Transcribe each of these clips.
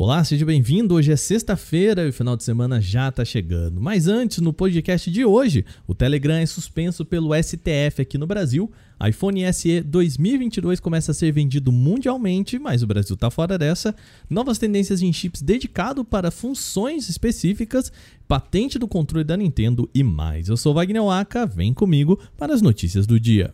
Olá, seja bem-vindo. Hoje é sexta-feira e o final de semana já está chegando. Mas antes, no podcast de hoje, o Telegram é suspenso pelo STF aqui no Brasil. iPhone SE 2022 começa a ser vendido mundialmente, mas o Brasil está fora dessa. Novas tendências em chips dedicado para funções específicas, patente do controle da Nintendo e mais. Eu sou Wagner Waka, vem comigo para as notícias do dia.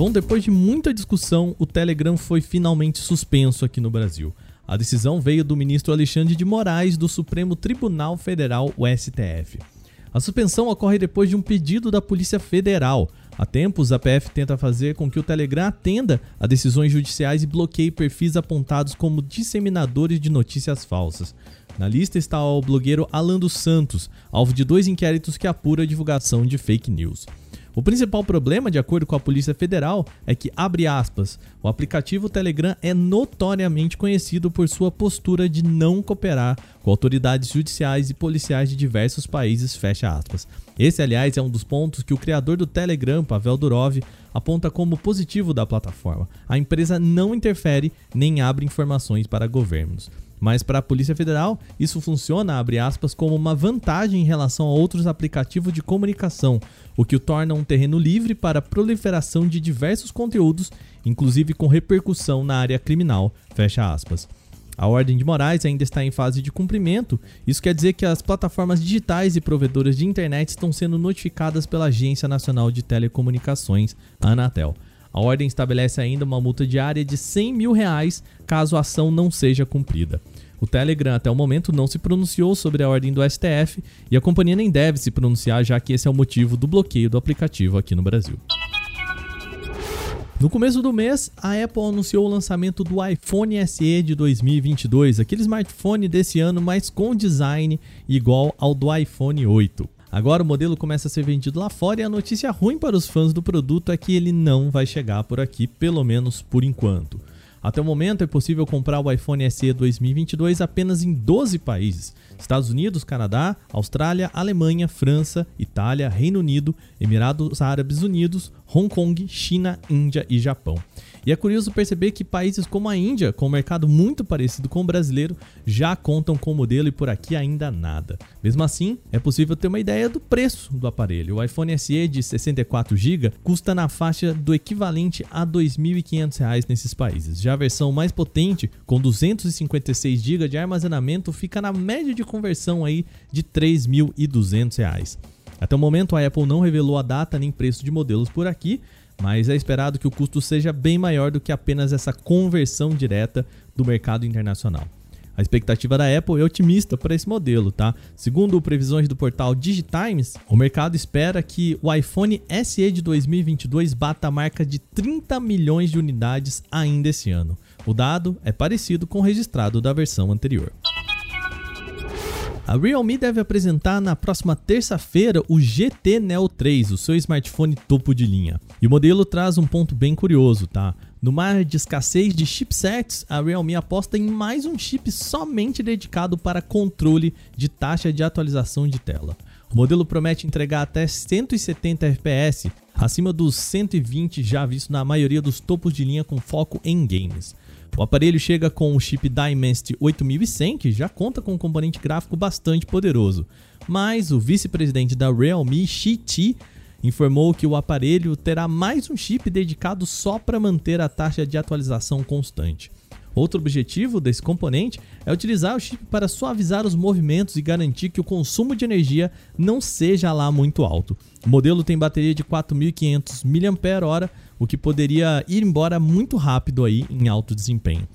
Bom, depois de muita discussão, o Telegram foi finalmente suspenso aqui no Brasil. A decisão veio do ministro Alexandre de Moraes do Supremo Tribunal Federal, o STF. A suspensão ocorre depois de um pedido da Polícia Federal. Há tempos, a PF tenta fazer com que o Telegram atenda a decisões judiciais e bloqueie perfis apontados como disseminadores de notícias falsas. Na lista está o blogueiro Alan dos Santos, alvo de dois inquéritos que apura a divulgação de fake news. O principal problema, de acordo com a Polícia Federal, é que, abre aspas, o aplicativo Telegram é notoriamente conhecido por sua postura de não cooperar com autoridades judiciais e policiais de diversos países, fecha aspas. Esse, aliás, é um dos pontos que o criador do Telegram, Pavel Durov, aponta como positivo da plataforma. A empresa não interfere nem abre informações para governos. Mas para a Polícia Federal, isso funciona, abre aspas, como uma vantagem em relação a outros aplicativos de comunicação, o que o torna um terreno livre para a proliferação de diversos conteúdos, inclusive com repercussão na área criminal, fecha aspas. A ordem de Moraes ainda está em fase de cumprimento. Isso quer dizer que as plataformas digitais e provedoras de internet estão sendo notificadas pela Agência Nacional de Telecomunicações, a Anatel. A ordem estabelece ainda uma multa diária de 100 mil reais caso a ação não seja cumprida. O Telegram até o momento não se pronunciou sobre a ordem do STF e a companhia nem deve se pronunciar, já que esse é o motivo do bloqueio do aplicativo aqui no Brasil. No começo do mês, a Apple anunciou o lançamento do iPhone SE de 2022, aquele smartphone desse ano, mas com design igual ao do iPhone 8. Agora o modelo começa a ser vendido lá fora e a notícia ruim para os fãs do produto é que ele não vai chegar por aqui, pelo menos por enquanto. Até o momento é possível comprar o iPhone SE 2022 apenas em 12 países: Estados Unidos, Canadá, Austrália, Alemanha, França, Itália, Reino Unido, Emirados Árabes Unidos, Hong Kong, China, Índia e Japão. E é curioso perceber que países como a Índia, com um mercado muito parecido com o brasileiro, já contam com o modelo e por aqui ainda nada. Mesmo assim, é possível ter uma ideia do preço do aparelho. O iPhone SE de 64GB custa na faixa do equivalente a R$ 2.500 nesses países. Já a versão mais potente, com 256GB de armazenamento, fica na média de conversão aí de R$ 3.200. Até o momento, a Apple não revelou a data nem preço de modelos por aqui, mas é esperado que o custo seja bem maior do que apenas essa conversão direta do mercado internacional. A expectativa da Apple é otimista para esse modelo, tá? Segundo previsões do portal Digitimes, o mercado espera que o iPhone SE de 2022 bata a marca de 30 milhões de unidades ainda esse ano. O dado é parecido com o registrado da versão anterior. A Realme deve apresentar na próxima terça-feira o GT Neo 3, o seu smartphone topo de linha. E o modelo traz um ponto bem curioso, tá? No mar de escassez de chipsets, a Realme aposta em mais um chip somente dedicado para controle de taxa de atualização de tela. O modelo promete entregar até 170 FPS, acima dos 120 já visto na maioria dos topos de linha com foco em games. O aparelho chega com o chip Dimensity 8100, que já conta com um componente gráfico bastante poderoso. Mas o vice-presidente da Realme, Chi, informou que o aparelho terá mais um chip dedicado só para manter a taxa de atualização constante. Outro objetivo desse componente é utilizar o chip para suavizar os movimentos e garantir que o consumo de energia não seja lá muito alto. O modelo tem bateria de 4.500 mAh, o que poderia ir embora muito rápido aí em alto desempenho.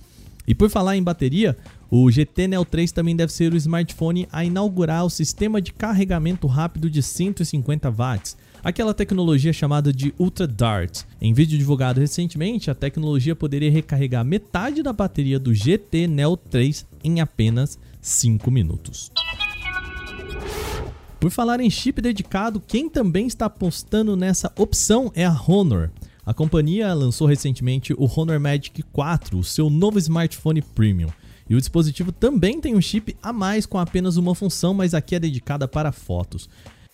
E por falar em bateria, o GT Neo 3 também deve ser o smartphone a inaugurar o sistema de carregamento rápido de 150 watts, aquela tecnologia chamada de Ultra Dart. Em vídeo divulgado recentemente, a tecnologia poderia recarregar metade da bateria do GT Neo 3 em apenas 5 minutos. Por falar em chip dedicado, quem também está apostando nessa opção é a Honor. A companhia lançou recentemente o Honor Magic 4, o seu novo smartphone premium. E o dispositivo também tem um chip a mais com apenas uma função, mas aqui é dedicada para fotos.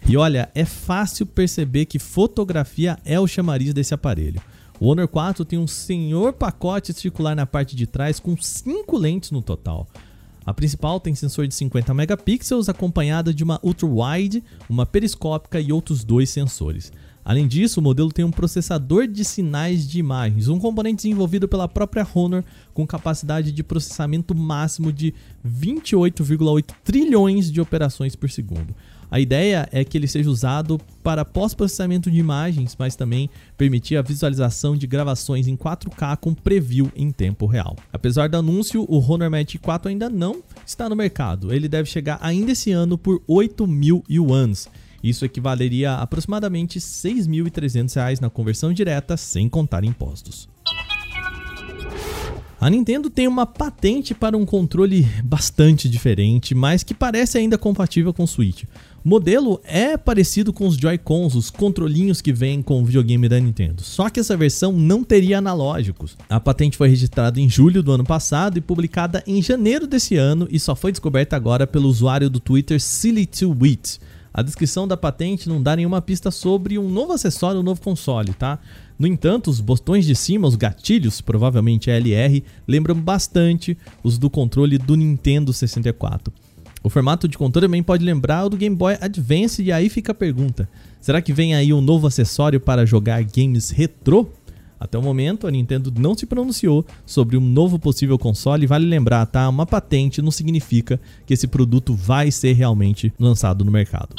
E olha, é fácil perceber que fotografia é o chamariz desse aparelho. O Honor 4 tem um senhor pacote circular na parte de trás com 5 lentes no total. A principal tem sensor de 50 megapixels, acompanhada de uma ultra-wide, uma periscópica e outros dois sensores. Além disso, o modelo tem um processador de sinais de imagens, um componente desenvolvido pela própria Honor com capacidade de processamento máximo de 28,8 trilhões de operações por segundo. A ideia é que ele seja usado para pós-processamento de imagens, mas também permitir a visualização de gravações em 4K com preview em tempo real. Apesar do anúncio, o Honor Magic 4 ainda não está no mercado. Ele deve chegar ainda esse ano por 8 mil yuans. Isso equivaleria a aproximadamente R$ 6.300 na conversão direta, sem contar impostos. A Nintendo tem uma patente para um controle bastante diferente, mas que parece ainda compatível com o Switch. O modelo é parecido com os Joy-Cons, os controlinhos que vêm com o videogame da Nintendo, só que essa versão não teria analógicos. A patente foi registrada em julho do ano passado e publicada em janeiro desse ano e só foi descoberta agora pelo usuário do Twitter Silly2Wit. A descrição da patente não dá nenhuma pista sobre um novo acessório, um novo console, tá? No entanto, os botões de cima, os gatilhos, provavelmente LR, lembram bastante os do controle do Nintendo 64. O formato de controle também pode lembrar o do Game Boy Advance e aí fica a pergunta: será que vem aí um novo acessório para jogar games retrô? Até o momento, a Nintendo não se pronunciou sobre um novo possível console. Vale lembrar, tá? Uma patente não significa que esse produto vai ser realmente lançado no mercado.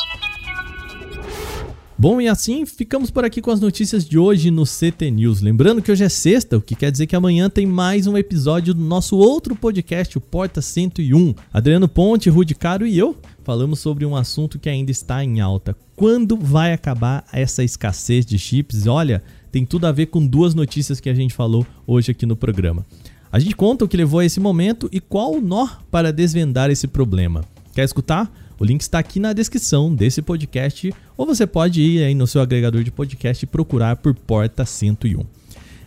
Bom, e assim ficamos por aqui com as notícias de hoje no CT News. Lembrando que hoje é sexta, o que quer dizer que amanhã tem mais um episódio do nosso outro podcast, o Porta 101. Adriano Ponte, Rude Caro e eu falamos sobre um assunto que ainda está em alta. Quando vai acabar essa escassez de chips? Olha, tem tudo a ver com duas notícias que a gente falou hoje aqui no programa. A gente conta o que levou a esse momento e qual o nó para desvendar esse problema. Quer escutar? O link está aqui na descrição desse podcast, ou você pode ir aí no seu agregador de podcast e procurar por Porta 101.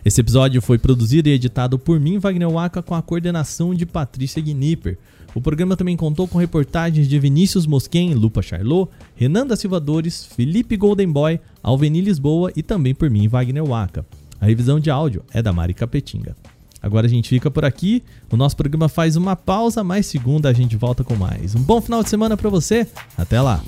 Esse episódio foi produzido e editado por mim, Wagner Waka, com a coordenação de Patrícia Gnipper. O programa também contou com reportagens de Vinícius Mosquen, Lupa Charlot, Renan da Silva Dores, Felipe Goldenboy, Alveni Lisboa e também por mim, Wagner Waka. A revisão de áudio é da Mari Capetinga. Agora a gente fica por aqui. O nosso programa faz uma pausa, mas segunda a gente volta com mais. Um bom final de semana para você. Até lá.